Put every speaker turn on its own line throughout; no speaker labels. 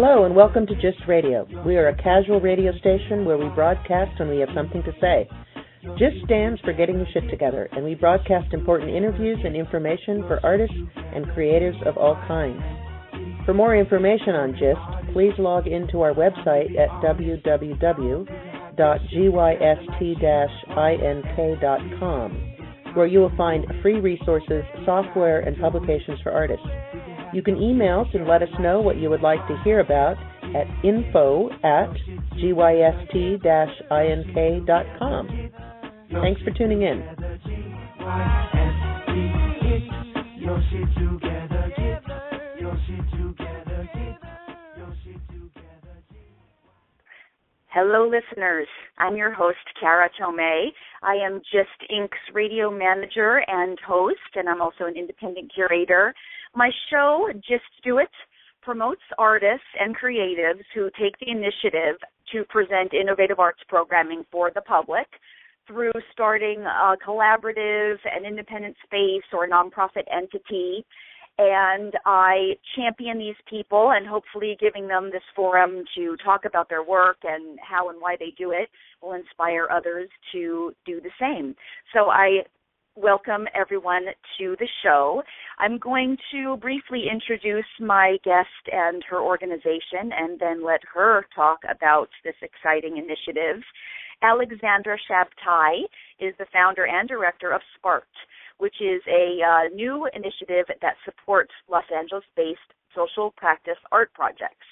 Hello and welcome to GYST Radio. We are a casual radio station where we broadcast when we have something to say. GYST stands for Getting the Shit Together, and we broadcast important interviews and information for artists and creatives of all kinds. For more information on GYST, please log into our website at www.gyst-ink.com, where you will find free resources, software, and publications for artists. You can email us and let us know what you would like to hear about at info at gyst-ink.com. Thanks for tuning in.
Hello, listeners. I'm your host, Kara Tomei. I am Just Inc.'s radio manager and host, and I'm also an independent curator. My show, Just Do It, promotes artists and creatives who take the initiative to present innovative arts programming for the public through starting a collaborative, an independent space, or a nonprofit entity. And I champion these people and hopefully giving them this forum to talk about their work and how and why they do it will inspire others to do the same. So I welcome everyone to the show. I'm going to briefly introduce my guest and her organization and then let her talk about this exciting initiative. Alexandra Shabtai is the founder and director of SPART, which is a uh, new initiative that supports Los Angeles based social practice art projects.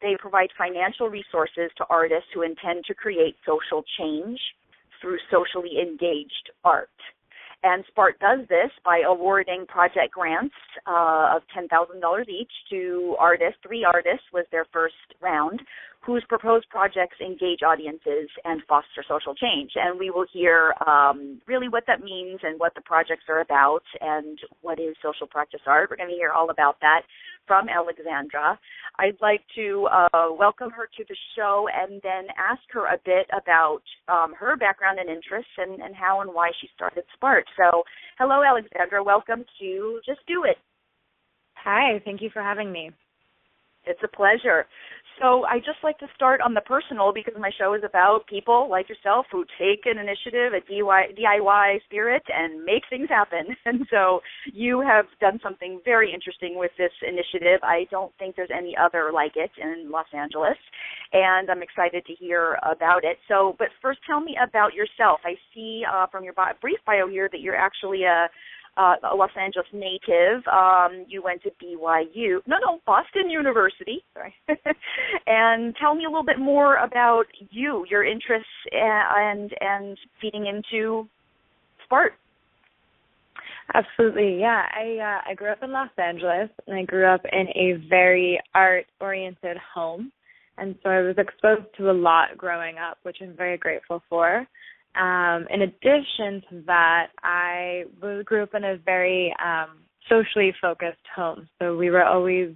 They provide financial resources to artists who intend to create social change through socially engaged art. And SPART does this by awarding project grants uh, of $10,000 each to artists. Three artists was their first round whose proposed projects engage audiences and foster social change. And we will hear um, really what that means and what the projects are about and what is social practice art. We're going to hear all about that from Alexandra. I'd like to uh, welcome her to the show and then ask her a bit about um, her background and interests and, and how and why she started SPART. So, hello, Alexandra. Welcome to Just Do It.
Hi, thank you for having me.
It's a pleasure. So I just like to start on the personal because my show is about people like yourself who take an initiative, a DIY spirit, and make things happen. And so you have done something very interesting with this initiative. I don't think there's any other like it in Los Angeles, and I'm excited to hear about it. So, but first, tell me about yourself. I see uh, from your brief bio here that you're actually a uh, a Los Angeles native. Um, you went to BYU, no, no, Boston University. Sorry. and tell me a little bit more about you, your interests, and and feeding into SPART.
Absolutely, yeah. I uh, I grew up in Los Angeles, and I grew up in a very art-oriented home, and so I was exposed to a lot growing up, which I'm very grateful for. Um, in addition to that, I was, grew up in a very um, socially focused home. So we were always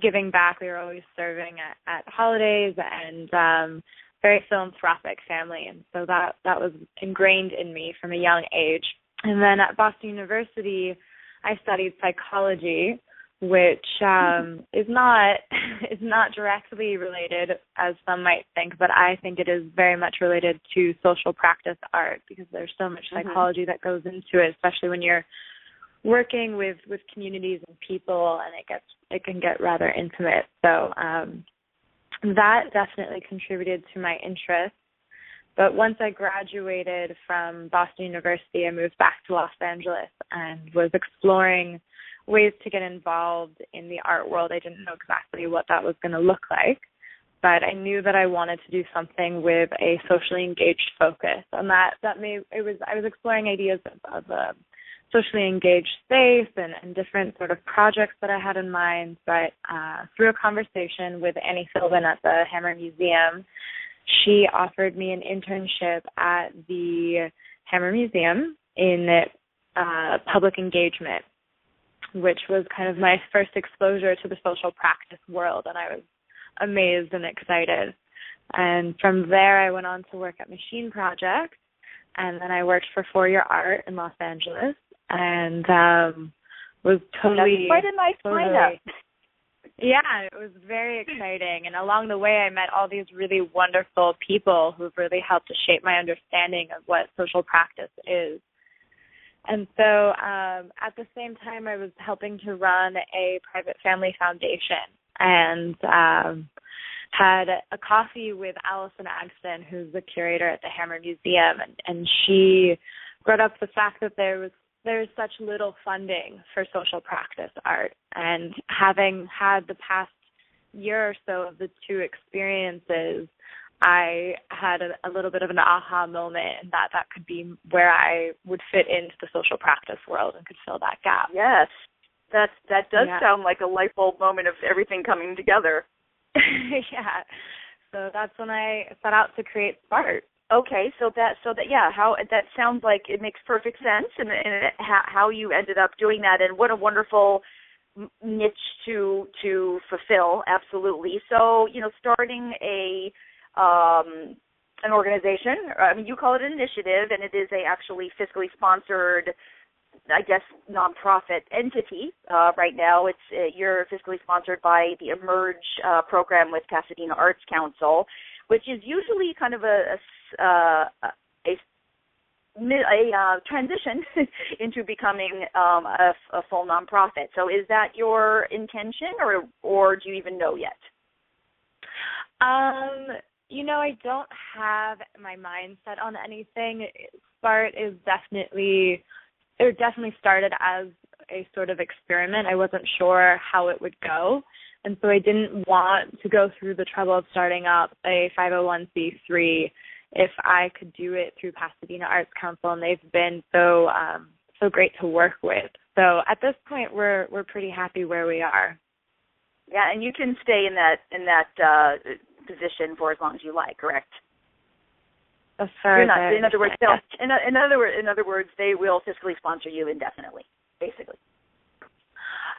giving back. We were always serving at, at holidays and um, very philanthropic family. And so that that was ingrained in me from a young age. And then at Boston University, I studied psychology which um, is not is not directly related as some might think, but I think it is very much related to social practice art because there's so much mm-hmm. psychology mm-hmm. that goes into it, especially when you're working with with communities and people, and it gets it can get rather intimate. So um, that definitely contributed to my interest. But once I graduated from Boston University, I moved back to Los Angeles and was exploring ways to get involved in the art world. I didn't know exactly what that was going to look like, but I knew that I wanted to do something with a socially engaged focus, and that that may it was I was exploring ideas of, of a socially engaged space and, and different sort of projects that I had in mind. But uh, through a conversation with Annie Philbin at the Hammer Museum, she offered me an internship at the Hammer Museum in uh, public engagement which was kind of my first exposure to the social practice world, and I was amazed and excited. And from there, I went on to work at Machine Project, and then I worked for ForYourArt in Los Angeles, and um was totally
That's quite a nice
totally,
lineup.
Yeah, it was very exciting. And along the way, I met all these really wonderful people who've really helped to shape my understanding of what social practice is. And so um, at the same time, I was helping to run a private family foundation and um, had a coffee with Allison Agsten, who's the curator at the Hammer Museum. And, and she brought up the fact that there was there's such little funding for social practice art and having had the past year or so of the two experiences I had a, a little bit of an aha moment and that that could be where I would fit into the social practice world and could fill that gap.
Yes. That that does
Yeah.
sound like a light bulb moment of everything coming together.
yeah. So that's when I set out to create SPART.
Okay, so that so that yeah, how that sounds like it makes perfect sense, and, and how, how you ended up doing that, and what a wonderful niche to to fulfill. Absolutely. So you know, starting a um, an organization. I mean, you call it an initiative, and it is a actually fiscally sponsored. I guess nonprofit entity uh, right now. It's uh, you're fiscally sponsored by the Emerge uh, program with Pasadena Arts Council, which is usually kind of a, a uh, a, a uh, transition into becoming um, a, a full nonprofit. So, is that your intention, or or do you even know yet?
Um, you know, I don't have my mind set on anything. Spart is definitely it definitely started as a sort of experiment. I wasn't sure how it would go. And so I didn't want to go through the trouble of starting up a 501c3 if I could do it through Pasadena Arts Council and they've been so um so great to work with. So at this point we're we're pretty happy where we are.
Yeah, and you can stay in that in that uh, position for as long as you like. Correct?
As far
You're not.
I
In other words, they'll, in, in other words, in other words, they will fiscally sponsor you indefinitely, basically.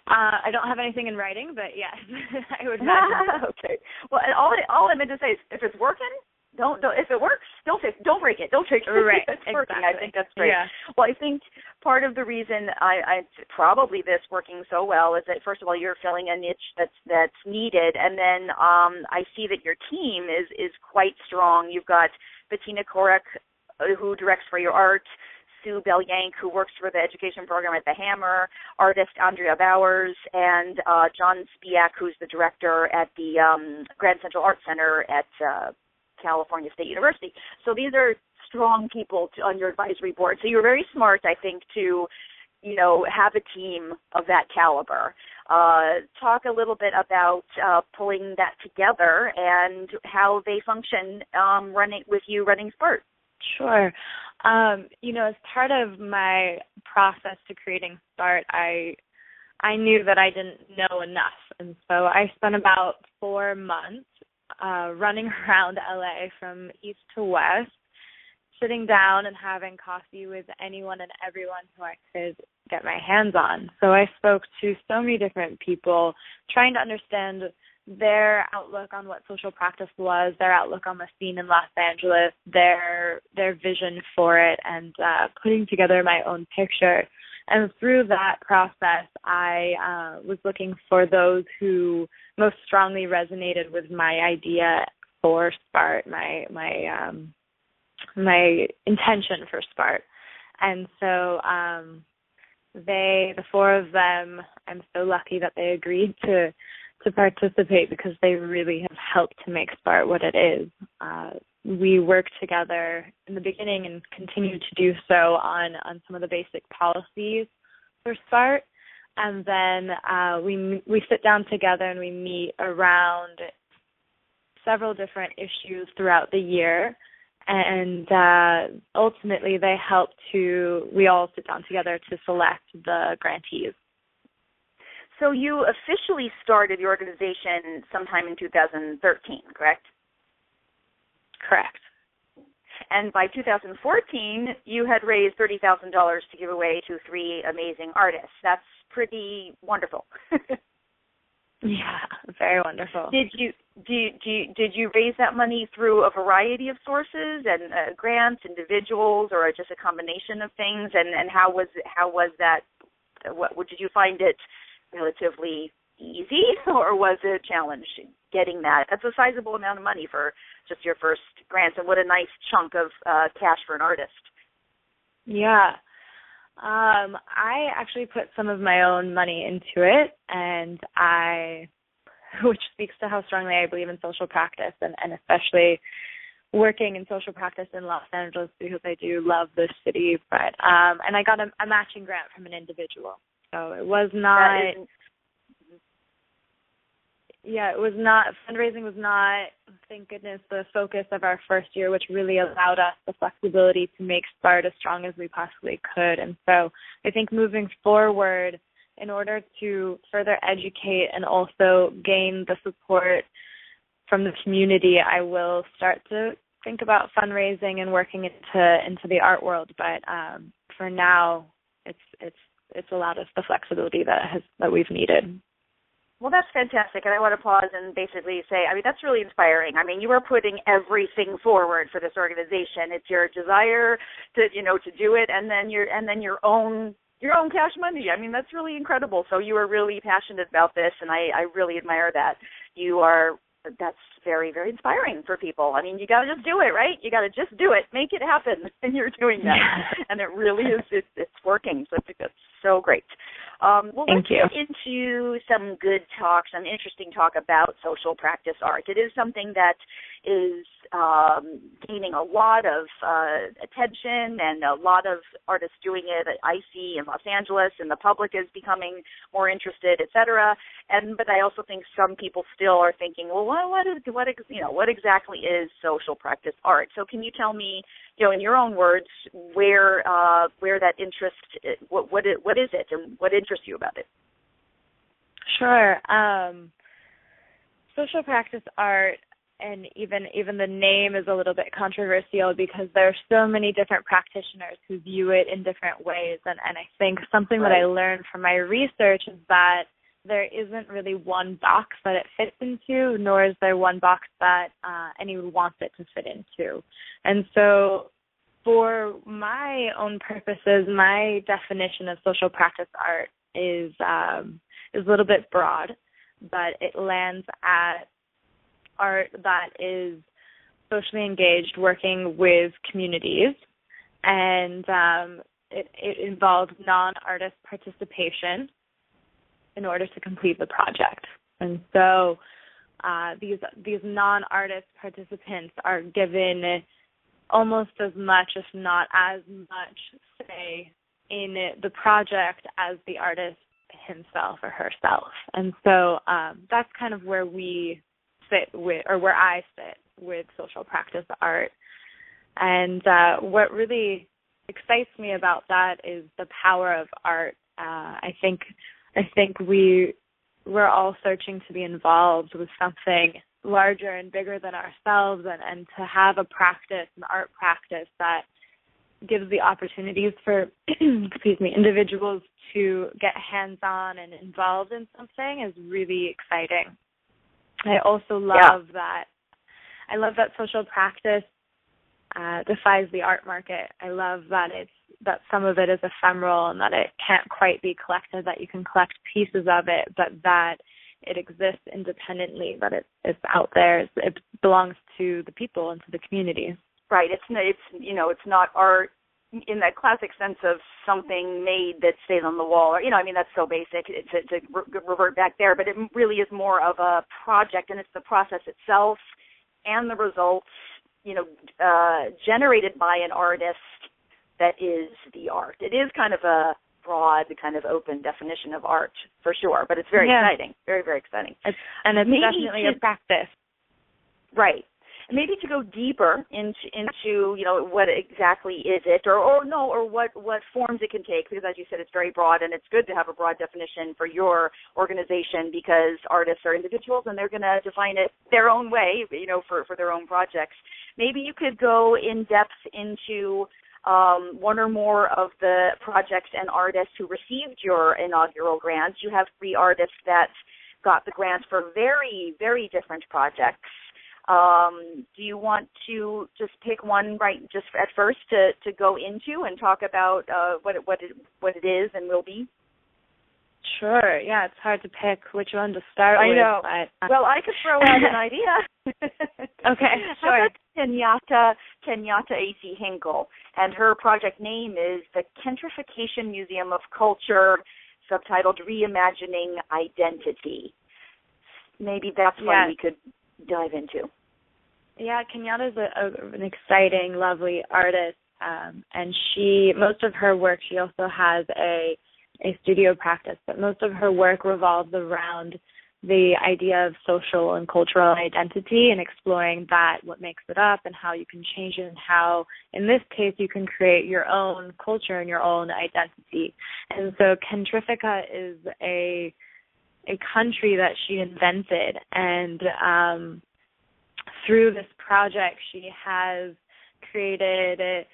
Uh, I don't have anything in writing, but yes, I would imagine.
okay. Well, all I, all I meant to say is, if it's working, don't, don't if it works, don't fix, don't break it, don't take it.
Right,
it's working. I think that's great.
Yeah.
Well, I think part of the reason I, I probably this working so well is that first of all you're filling a niche that's that's needed, and then um, I see that your team is is quite strong. You've got Bettina Korek, uh, who directs ForYourArt. Sue Bell Yank, who works for the education program at the Hammer, artist Andrea Bowers, and uh, John Spiak, who's the director at the um, Grand Central Art Center at uh, California State University. So these are strong people to, on your advisory board. So you're very smart, I think, to you know have a team of that caliber. Uh, talk a little bit about uh, pulling that together and how they function um, running with you running SPART.
Sure. Um, you know, as part of my process to creating SPART, I I knew that I didn't know enough, and so I spent about four months uh, running around LA from east to west, sitting down and having coffee with anyone and everyone who I could get my hands on. So I spoke to so many different people, trying to understand their outlook on what social practice was, their outlook on the scene in Los Angeles, their their vision for it, and uh, putting together my own picture. And through that process, I uh, was looking for those who most strongly resonated with my idea for Spart, my my um, my intention for Spart. And so um, they, the four of them, I'm so lucky that they agreed to to participate because they really have helped to make Spart what it is. Uh, we worked together in the beginning and continue to do so on on some of the basic policies for Spart, and then uh, we we sit down together and we meet around several different issues throughout the year. And uh, ultimately, they help to. We all sit down together to select the grantees.
So you officially started the organization sometime in 2013, correct?
Correct.
And by 2014, you had raised $30,000 to give away to three amazing artists. That's pretty wonderful.
Yeah, very wonderful.
did you did you did you raise that money through a variety of sources and uh, grants, individuals, or just a combination of things? And and how was how was that? What did you find it relatively easy or was it a challenge getting that? That's a sizable amount of money for just your first grant, and what a nice chunk of uh, cash for an artist.
Yeah. Um, I actually put some of my own money into it, and I, which speaks to how strongly I believe in social practice, and, and especially working in social practice in Los Angeles because I do love this city. But um, and I got a, a matching grant from an individual, so it was not yeah, it was not fundraising was not thank goodness the focus of our first year, which really allowed us the flexibility to make SPART as strong as we possibly could. And so I think moving forward, in order to further educate and also gain the support from the community, I will start to think about fundraising and working into into the art world. But um, for now, it's it's it's allowed us the flexibility that has that we've needed.
Well, that's fantastic, and I want to pause and basically say, I mean, that's really inspiring. I mean, you are putting everything forward for this organization. It's your desire to, you know, to do it, and then your and then your own your own cash money. I mean, that's really incredible. So you are really passionate about this, and I I really admire that. You are that's very very inspiring for people. I mean, you got to just do it, right? You got to just do it, make it happen, and you're doing that,
yeah.
and it really is. It's, it's working. So it's so great. Um, well,
Thank
let's
you.
get into some good talk, some interesting talk about social practice art. It is something that is um, gaining a lot of uh, attention and a lot of artists doing it. I see in Los Angeles, and the public is becoming more interested, et cetera. And but I also think some people still are thinking, well, what what is what you know what exactly is social practice art? So can you tell me, you know, in your own words, where uh, where that interest, what what is, what is it, and what interests you about it?
Sure. Um, social practice art and even even the name is a little bit controversial because there are so many different practitioners who view it in different ways and and I think something
right.
that I learned from my research is that there isn't really one box that it fits into nor is there one box that uh anyone wants it to fit into and so for my own purposes my definition of social practice art is um is a little bit broad but it lands at art that is socially engaged, working with communities, and um, it, it involves non-artist participation in order to complete the project. And so uh, these these non-artist participants are given almost as much, if not as much, say in the project as the artist himself or herself. And so um, that's kind of where we sit with, or where I sit with social practice art. And uh, what really excites me about that is the power of art. Uh, I think I think we we're all searching to be involved with something larger and bigger than ourselves, and and to have a practice, an art practice that gives the opportunities for excuse me individuals to get hands on and involved in something is really exciting. I also love
yeah.
that I love that social practice uh, defies the art market. I love that it's that some of it is ephemeral and that it can't quite be collected, that you can collect pieces of it, but that it exists independently, that it, it's out there, it belongs to the people and to the community.
Right. It's it's you know it's not art in that classic sense of something made that stays on the wall or you know i mean that's so basic to, to revert back there but it really is more of a project and it's the process itself and the results you know uh generated by an artist that is the art. It is kind of a broad kind of open definition of art for sure but it's very
yeah.
exciting very very exciting.
It's, and it's
Maybe
definitely a practice.
Right maybe to go deeper into into you know what exactly is it or or no or what what forms it can take because as you said it's very broad and it's good to have a broad definition for your organization because artists are individuals and they're going to define it their own way you know for for their own projects maybe you could go in depth into um, one or more of the projects and artists who received your inaugural grants. You have three artists that got the grants for very, very different projects. Um, do you want to just pick one right just at first to, to go into and talk about uh, what it, what it what it is and will be?
Sure. Yeah, it's hard to pick which one to start
I
with.
know.
But, uh,
Well, I could throw out an idea.
Okay,
How
sure.
about Kenyatta Kenyatta AC Hinkle, and her project name is the Kentifrican Museum of Culture, subtitled Reimagining Identity. Maybe that's one we could dive into.
Yeah, Kenyatta's a, a, an exciting, lovely artist, um, and she most of her work. She also has a a studio practice, but most of her work revolves around the idea of social and cultural identity and exploring that, what makes it up, and how you can change it, and how, in this case, you can create your own culture and your own identity. And so, Kentifrica is a a country that she invented, and um, through this project, she has created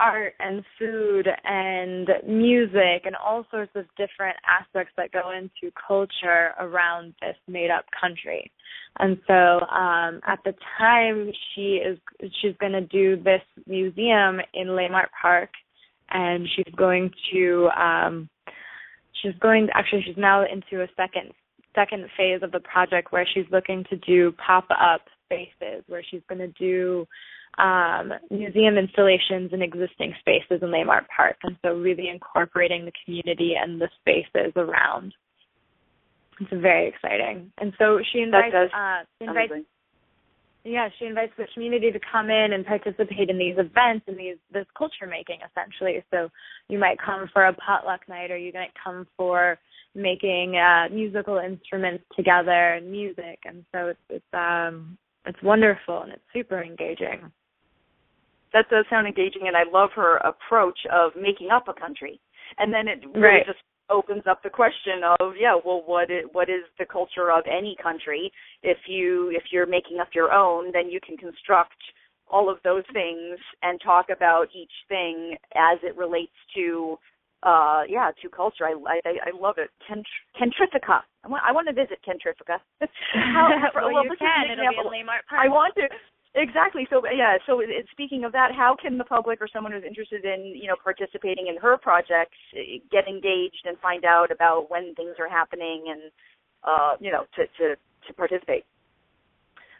art and food and music and all sorts of different aspects that go into culture around this made up country. And so um at the time she is she's going to do this museum in Leimert Park and she's going to um she's going actually she's now into a second second phase of the project where she's looking to do pop up spaces where she's going to do um, museum installations in existing spaces in Leimert Park, and so really incorporating the community and the spaces around. It's very exciting, and so she invites
does
uh, she invites
Amazing.
Yeah she invites the community to come in and participate in these events and these this culture making essentially. So you might come for a potluck night, or you might come for making uh, musical instruments together and music, and so it's it's um it's wonderful and it's super engaging.
That does sound engaging, and I love her approach of making up a country. And then it really
Right.
just opens up the question of, yeah, well, what is, what is the culture of any country? If you if you're making up your own, then you can construct all of those things and talk about each thing as it relates to, uh, yeah, to culture. I I, I love it. Kent, Kentifrica. I want I want to visit Kentifrica. How,
well,
well,
you can.
an
It'll be in Leimert
I want to exactly. So yeah. So speaking of that, how can the public or someone who's interested in you know participating in her projects eh, get engaged and find out about when things are happening and uh, you know to to to participate?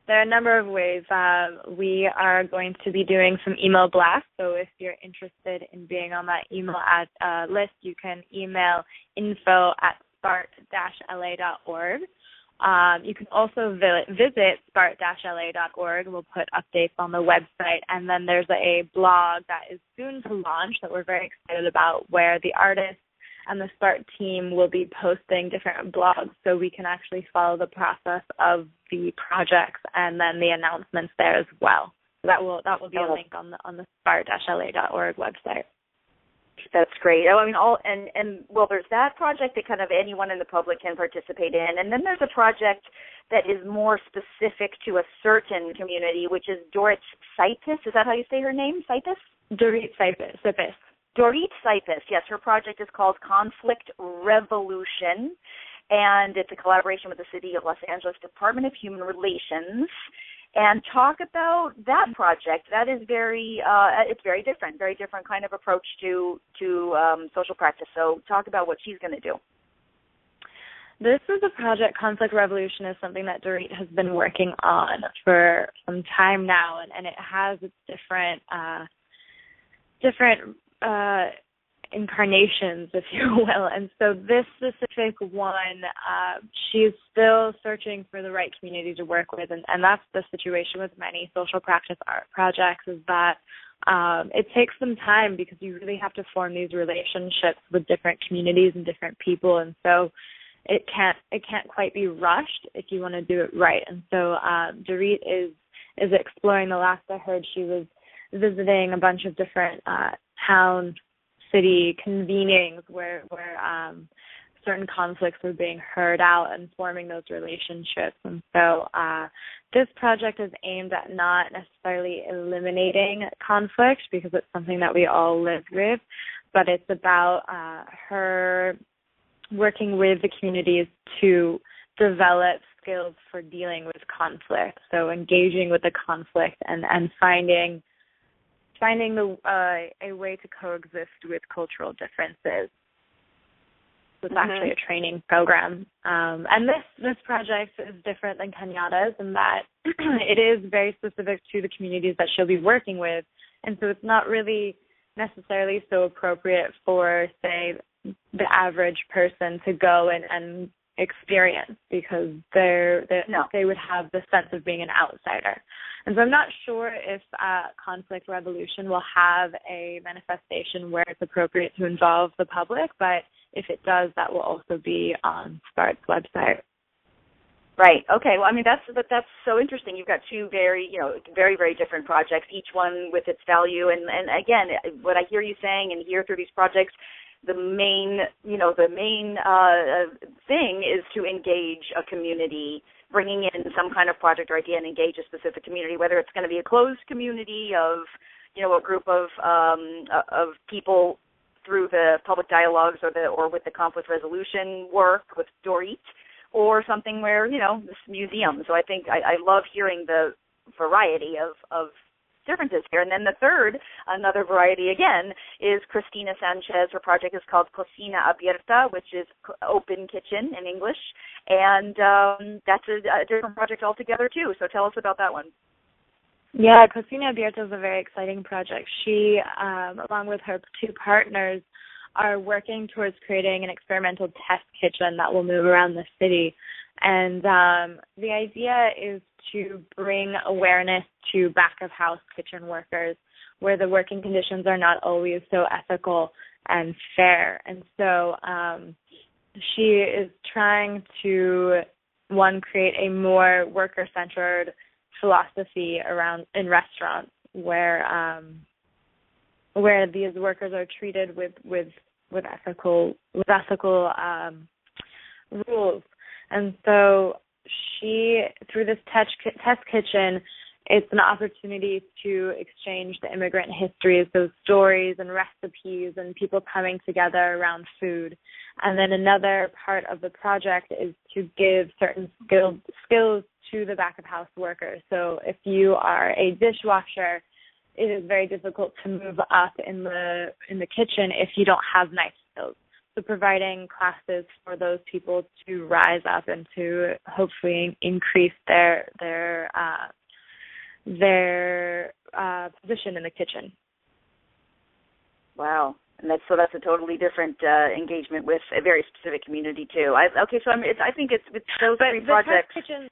There are a number of ways. Uh, we are going to be doing some email blasts. So if you're interested in being on that email ad, uh, list, you can email info at spart-la.org. Um, you can also vi- visit spart-la.org. We'll put updates on the website, and then there's a blog that is soon to launch that we're very excited about, where the artists and the Spart team will be posting different blogs, so we can actually follow the process of the projects and then the announcements there as well. So that will that will be a link on the on the spart-la.org website.
That's great. Oh, I mean, all and and well, there's that project that kind of anyone in the public can participate in, and then there's a project that is more specific to a certain community, which is Dorit Cypis. Is that how you say her name? Cypis?
Dorit Cypis. Cypis.
Dorit Cypis. Yes, her project is called Conflict Revolution, and it's a collaboration with the City of Los Angeles Department of Human Relations. And talk about that project. That is very, uh, it's very different, very different kind of approach to to um, social practice. So talk about what she's going to do.
This is a project, Conflict Revolution, is something that Dorit has been working on for some time now, and, and it has its different, uh, different uh, incarnations, if you will. And so this specific one, uh, she's still searching for the right community to work with, and, and that's the situation with many social practice art projects is that um, it takes some time because you really have to form these relationships with different communities and different people, and so it can't it can't quite be rushed if you want to do it right. And so um, Dorit is is exploring. The last I heard, she was visiting a bunch of different uh, town, city convenings where where um, certain conflicts were being heard out and forming those relationships. And so uh, this project is aimed at not necessarily eliminating conflict because it's something that we all live with, but it's about uh, her working with the communities to develop skills for dealing with conflict. So engaging with the conflict and, and finding finding the uh, a way to coexist with cultural differences. it's
mm-hmm.
actually a training program. Um, and this this project is different than Kenyatta's in that it is very specific to the communities that she'll be working with, and so it's not really necessarily so appropriate for say the average person to go and, and experience because they're, they're
no.
they would have the sense of being an outsider. And so I'm not sure if uh, conflict revolution will have a manifestation where it's appropriate to involve the public, but if it does, that will also be on SPART's website.
Right. Okay. Well, I mean that's that's so interesting. You've got two very, you know, very very different projects, each one with its value. And and again, what I hear you saying and hear through these projects, the main, you know, the main uh, thing is to engage a community, bringing in some kind of project or idea and engage a specific community, whether it's going to be a closed community of, you know, a group of um, of people through the public dialogues or the or with the conflict resolution work with Dorit, or something where you know this museum. So I think I, I love hearing the variety of of differences here. And then the third, another variety again, is Cristina Sanchez. Her project is called Cocina Abierta, which is open kitchen in English, and um, that's a, a different project altogether too. So tell us about that one.
Yeah, Cocina Abierta is a very exciting project. She, um, along with her two partners, are working towards creating an experimental test kitchen that will move around the city. And um, the idea is to bring awareness to back of house kitchen workers where the working conditions are not always so ethical and fair. And so um, she is trying to one create a more worker centered philosophy around in restaurants where um, where these workers are treated with with with ethical with ethical um, rules. And so she through this test test kitchen it's an opportunity to exchange the immigrant histories, those stories and recipes and people coming together around food. And then another part of the project is to give certain skill, skills to the back of house workers. So if you are a dishwasher, it is very difficult to move up in the in the kitchen if you don't have knife skills. Providing classes for those people to rise up and to hopefully increase their their uh, their uh, position in the kitchen.
Wow, and that's so that's a totally different uh, engagement with a very specific community too. I, okay, so I'm, it's, I think it's, it's those
but
three projects.
Kitchen,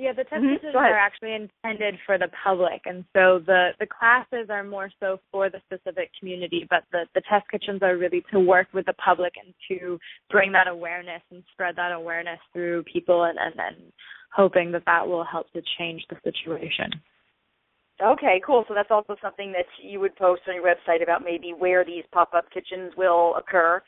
yeah, the test
mm-hmm.
kitchens are actually intended for the public, and so the the classes are more so for the specific community. But the the test kitchens are really to work with the public and to bring that awareness and spread that awareness through people, and and, and hoping that that will help to change the situation.
Okay, cool. So that's also something that you would post on your website about maybe where these pop-up kitchens will occur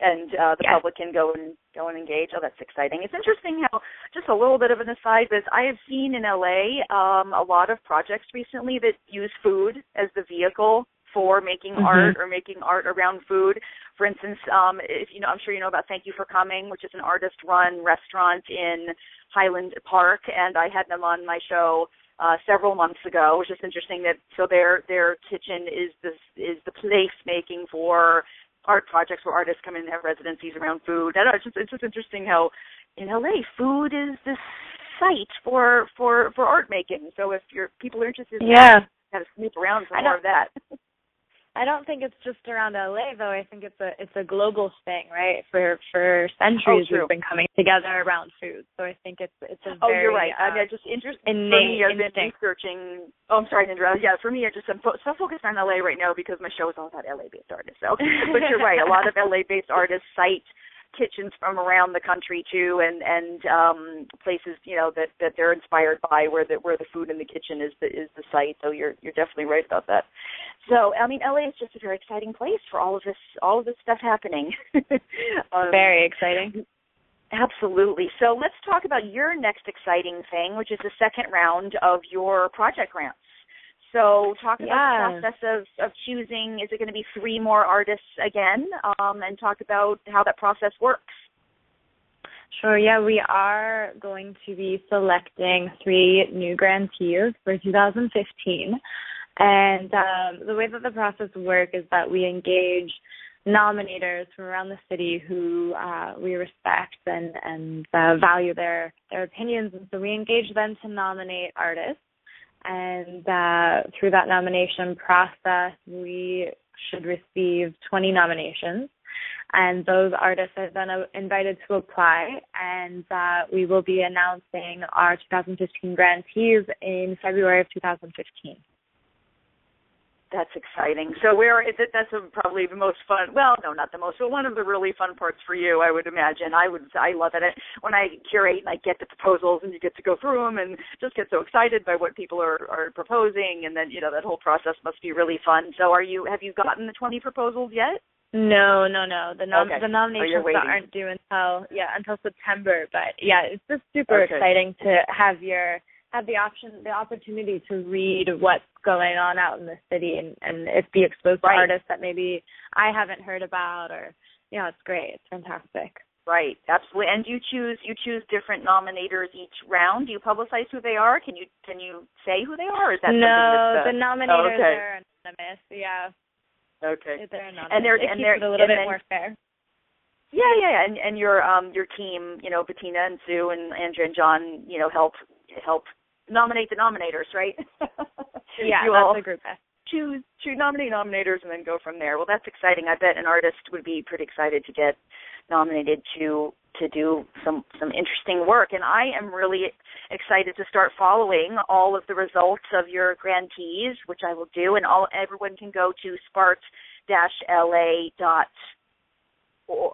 and uh, the public can go and go and engage. Oh, that's exciting. It's interesting how just a little bit of an aside is I have seen in LA um, a lot of projects recently that use food as the vehicle for making
mm-hmm.
art or making art around food. For instance, um, if you know, I'm sure you know about Thank You for Coming, which is an artist-run restaurant in Highland Park, and I had them on my show uh, several months ago. It was just interesting that so their their kitchen is this is the place making for art projects where artists come in and have residencies around food. I don't know, it's just it's just interesting how in LA food is this site for for for art making. So if your people are interested, in
yeah,
that, got to snoop around for more of that.
I don't think it's just around LA though. I think it's a it's a global thing, right? For for centuries
oh,
we've been coming together around food. So I think it's it's a
oh,
very
you're right.
Uh,
I mean, just interest
innate
for me. I've been researching. Oh, I'm sorry, Nindra. Yeah, for me, I just I'm fo- so focused on LA right now because my show is all about LA based artists. So, but you're right. A lot of LA based artists cite kitchens from around the country too and and um places you know that that they're inspired by where the where the food in the kitchen is the is the site. So you're you're definitely right about that. So i mean la is just a very exciting place for all of this all of this stuff happening.
Um, very exciting.
Absolutely. So let's talk about your next exciting thing which is the second round of your project grants so talk about the process of, of choosing. Is it going to be three more artists again? Um, and talk about how that process works.
Sure. Yeah, we are going to be selecting three new grantees for 2015. And um, the way that the process works is that we engage nominators from around the city who uh, we respect and and uh, value their their opinions, and so we engage them to nominate artists. And uh, through that nomination process, we should receive 20 nominations. And those artists are then uh, invited to apply and uh, we will be announcing our 2015 grantees in February of 2015
that's exciting. So where is it? That's probably the most fun. Well, no, not the most, but one of the really fun parts for you, I would imagine. I would, I love it when I curate and I get the proposals and you get to go through them and just get so excited by what people are are proposing, and then you know that whole process must be really fun. So are you? Have you gotten the 20 proposals yet?
No, no, no. The nom-
okay.
the oh, nominations
oh,
aren't due until yeah until September. But yeah, it's just super
okay.
exciting to have your have the option the opportunity to read what's going on out in the city and and if be exposed
right.
to artists that maybe I haven't heard about or yeah, you know, it's great. It's fantastic.
Right, absolutely. And you choose you choose different nominators each round. Do you publicize who they are? Can you can you say who they are? is that
no?
the
nominators
oh, okay.
are anonymous. Yeah.
Okay.
They're anonymous.
And they're
it
and they're
a little
bit
then, more fair.
Yeah, yeah, and and your um your team, you know, Bettina and Sue and Andrea and John, you know, help help nominate the nominators, right?
yeah,
you
that's the group.
Choose to nominate nominators and then go from there. Well, that's exciting. I bet an artist would be pretty excited to get nominated to to do some some interesting work and I am really excited to start following all of the results of your grantees which I will do and all everyone can go to spart-la dot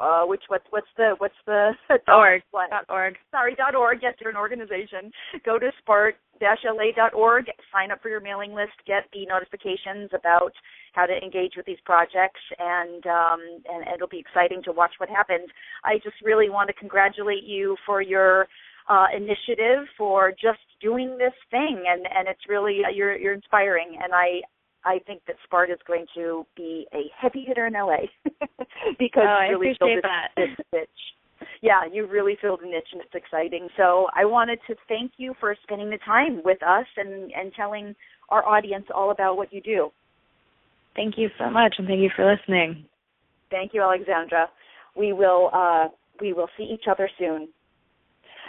uh, which what's what's the what's the
org.
what?
dot org.
Sorry dot org. Yes you're an organization. Go to spart la dot org sign up for your mailing list get the notifications about how to engage with these projects and um and, and it'll be exciting to watch what happens. I just really want to congratulate you for your uh, initiative for just doing this thing and and it's really uh, you're you're inspiring and i I think that Sparta is going to be a heavy hitter in LA because
oh,
you really
filled
this,
that.
this niche. Yeah, you really filled a niche and it's exciting. So I wanted to thank you for spending the time with us and, and telling our audience all about what you do.
Thank you so much and thank you for listening.
Thank you, Alexandra. We will uh, we will see each other soon.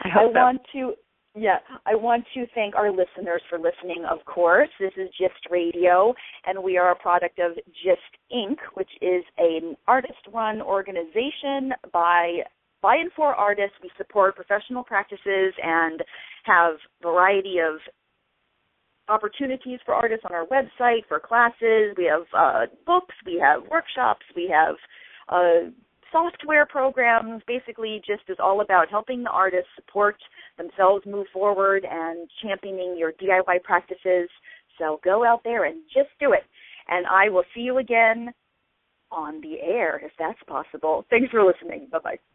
I, hope
I want to yeah, I want to thank our listeners for listening, of course. This is GYST Radio, and we are a product of GYST Inc., which is an artist run organization by by and for artists. We support professional practices and have variety of opportunities for artists on our website for classes. We have uh, books, we have workshops, we have uh, software programs. Basically, just is all about helping the artists support themselves move forward and championing your DIY practices. So go out there and just do it. And I will see you again on the air if that's possible. Thanks for listening. Bye bye.